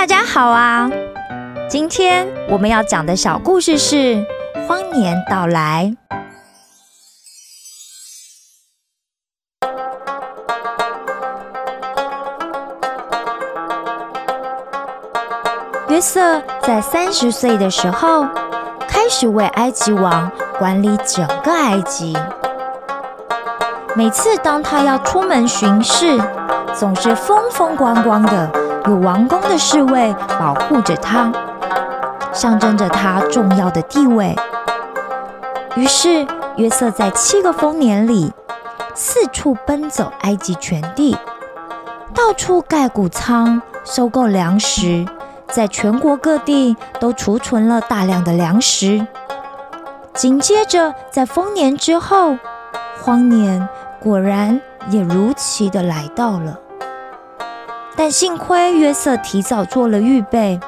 大家好啊！今天我们要讲的小故事是《荒年到来》。约瑟在三十岁的时候，开始为埃及王管理整个埃及。每次当他要出门巡视，总是风风光光的，有王宫的侍卫保护着他，象征着他重要的地位。于是，约瑟在七个丰年里，四处奔走埃及全地，到处盖谷仓，收购粮食，在全国各地都储存了大量的粮食。紧接着，在丰年之后，荒年果然也如期的来到了。但幸亏约瑟提早做了预备，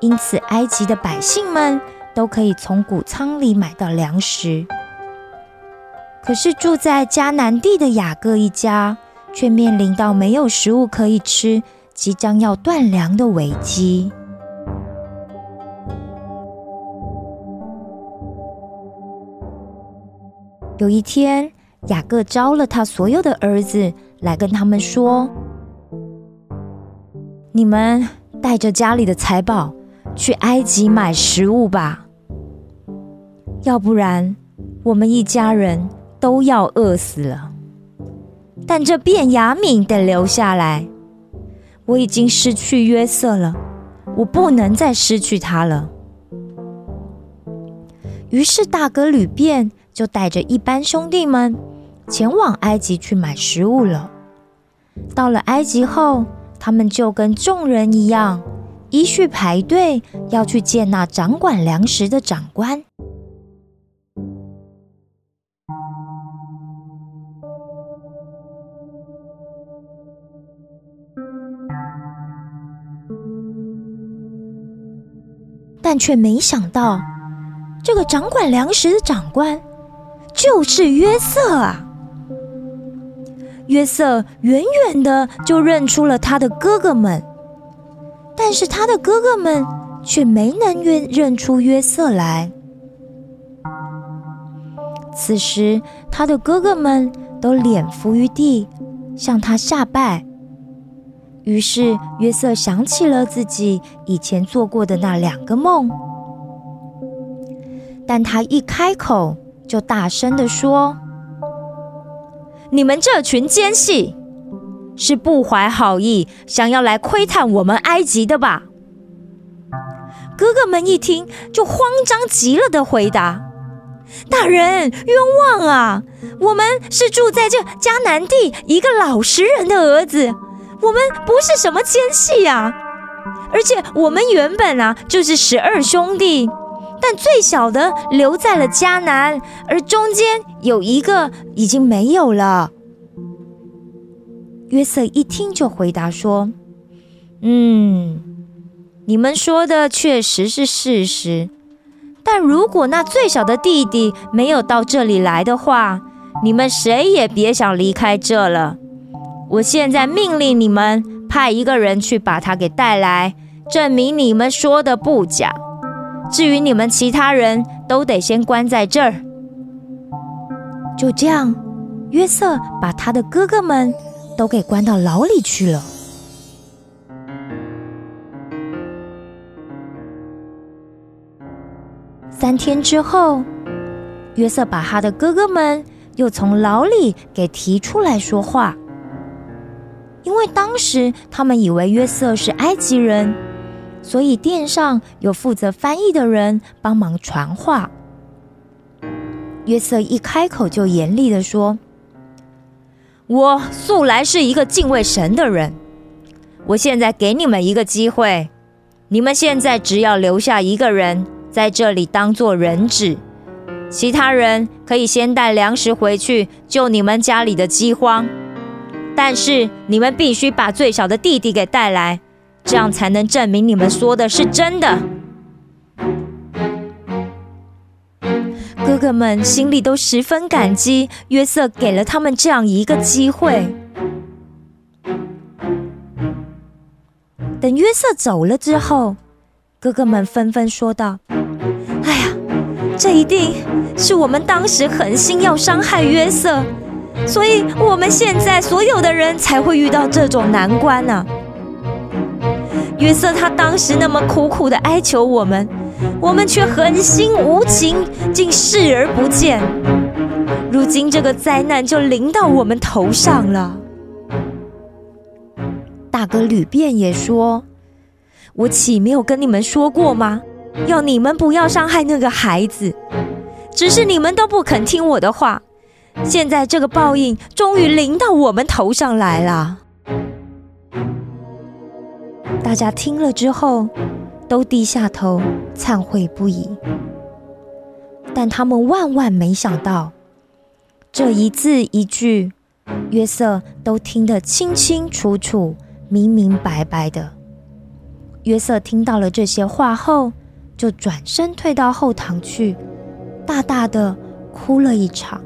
因此埃及的百姓们都可以从谷仓里买到粮食。可是住在迦南地的雅各一家，却面临到没有食物可以吃，即将要断粮的危机。有一天，雅各招了他所有的儿子来跟他们说：“你们带着家里的财宝去埃及买食物吧，要不然我们一家人都要饿死了。但这便雅悯得留下来，我已经失去约瑟了，我不能再失去他了。”于是大哥吕便就带着一班兄弟们前往埃及去买食物了。到了埃及后，他们就跟众人一样，依序排队要去见那掌管粮食的长官。但却没想到，这个掌管粮食的长官就是约瑟啊！约瑟远远的就认出了他的哥哥们，但是他的哥哥们却没能认认出约瑟来。此时，他的哥哥们都脸伏于地，向他下拜。于是，约瑟想起了自己以前做过的那两个梦，但他一开口就大声的说。你们这群奸细，是不怀好意，想要来窥探我们埃及的吧？哥哥们一听，就慌张极了的回答：“大人冤枉啊！我们是住在这迦南地一个老实人的儿子，我们不是什么奸细呀。而且我们原本啊就是十二兄弟。”但最小的留在了迦南，而中间有一个已经没有了。约瑟一听就回答说：“嗯，你们说的确实是事实。但如果那最小的弟弟没有到这里来的话，你们谁也别想离开这了。我现在命令你们派一个人去把他给带来，证明你们说的不假。”至于你们其他人都得先关在这儿。就这样，约瑟把他的哥哥们都给关到牢里去了。三天之后，约瑟把他的哥哥们又从牢里给提出来说话，因为当时他们以为约瑟是埃及人。所以殿上有负责翻译的人帮忙传话。约瑟一开口就严厉的说：“我素来是一个敬畏神的人，我现在给你们一个机会，你们现在只要留下一个人在这里当做人质，其他人可以先带粮食回去救你们家里的饥荒，但是你们必须把最小的弟弟给带来，这样才能证明你们说的是真的。”哥哥们心里都十分感激约瑟给了他们这样一个机会。等约瑟走了之后，哥哥们纷纷说道：“哎呀，这一定是我们当时狠心要伤害约瑟，所以我们现在所有的人才会遇到这种难关呢。约瑟他当时那么苦苦的哀求我们。”我们却狠心无情，竟视而不见。如今这个灾难就临到我们头上了。大哥吕便也说：“我岂没有跟你们说过吗？要你们不要伤害那个孩子，只是你们都不肯听我的话。现在这个报应终于临到我们头上来了。”大家听了之后。都低下头忏悔不已，但他们万万没想到，这一字一句，约瑟都听得清清楚楚、明明白白的。约瑟听到了这些话后，就转身退到后堂去，大大的哭了一场。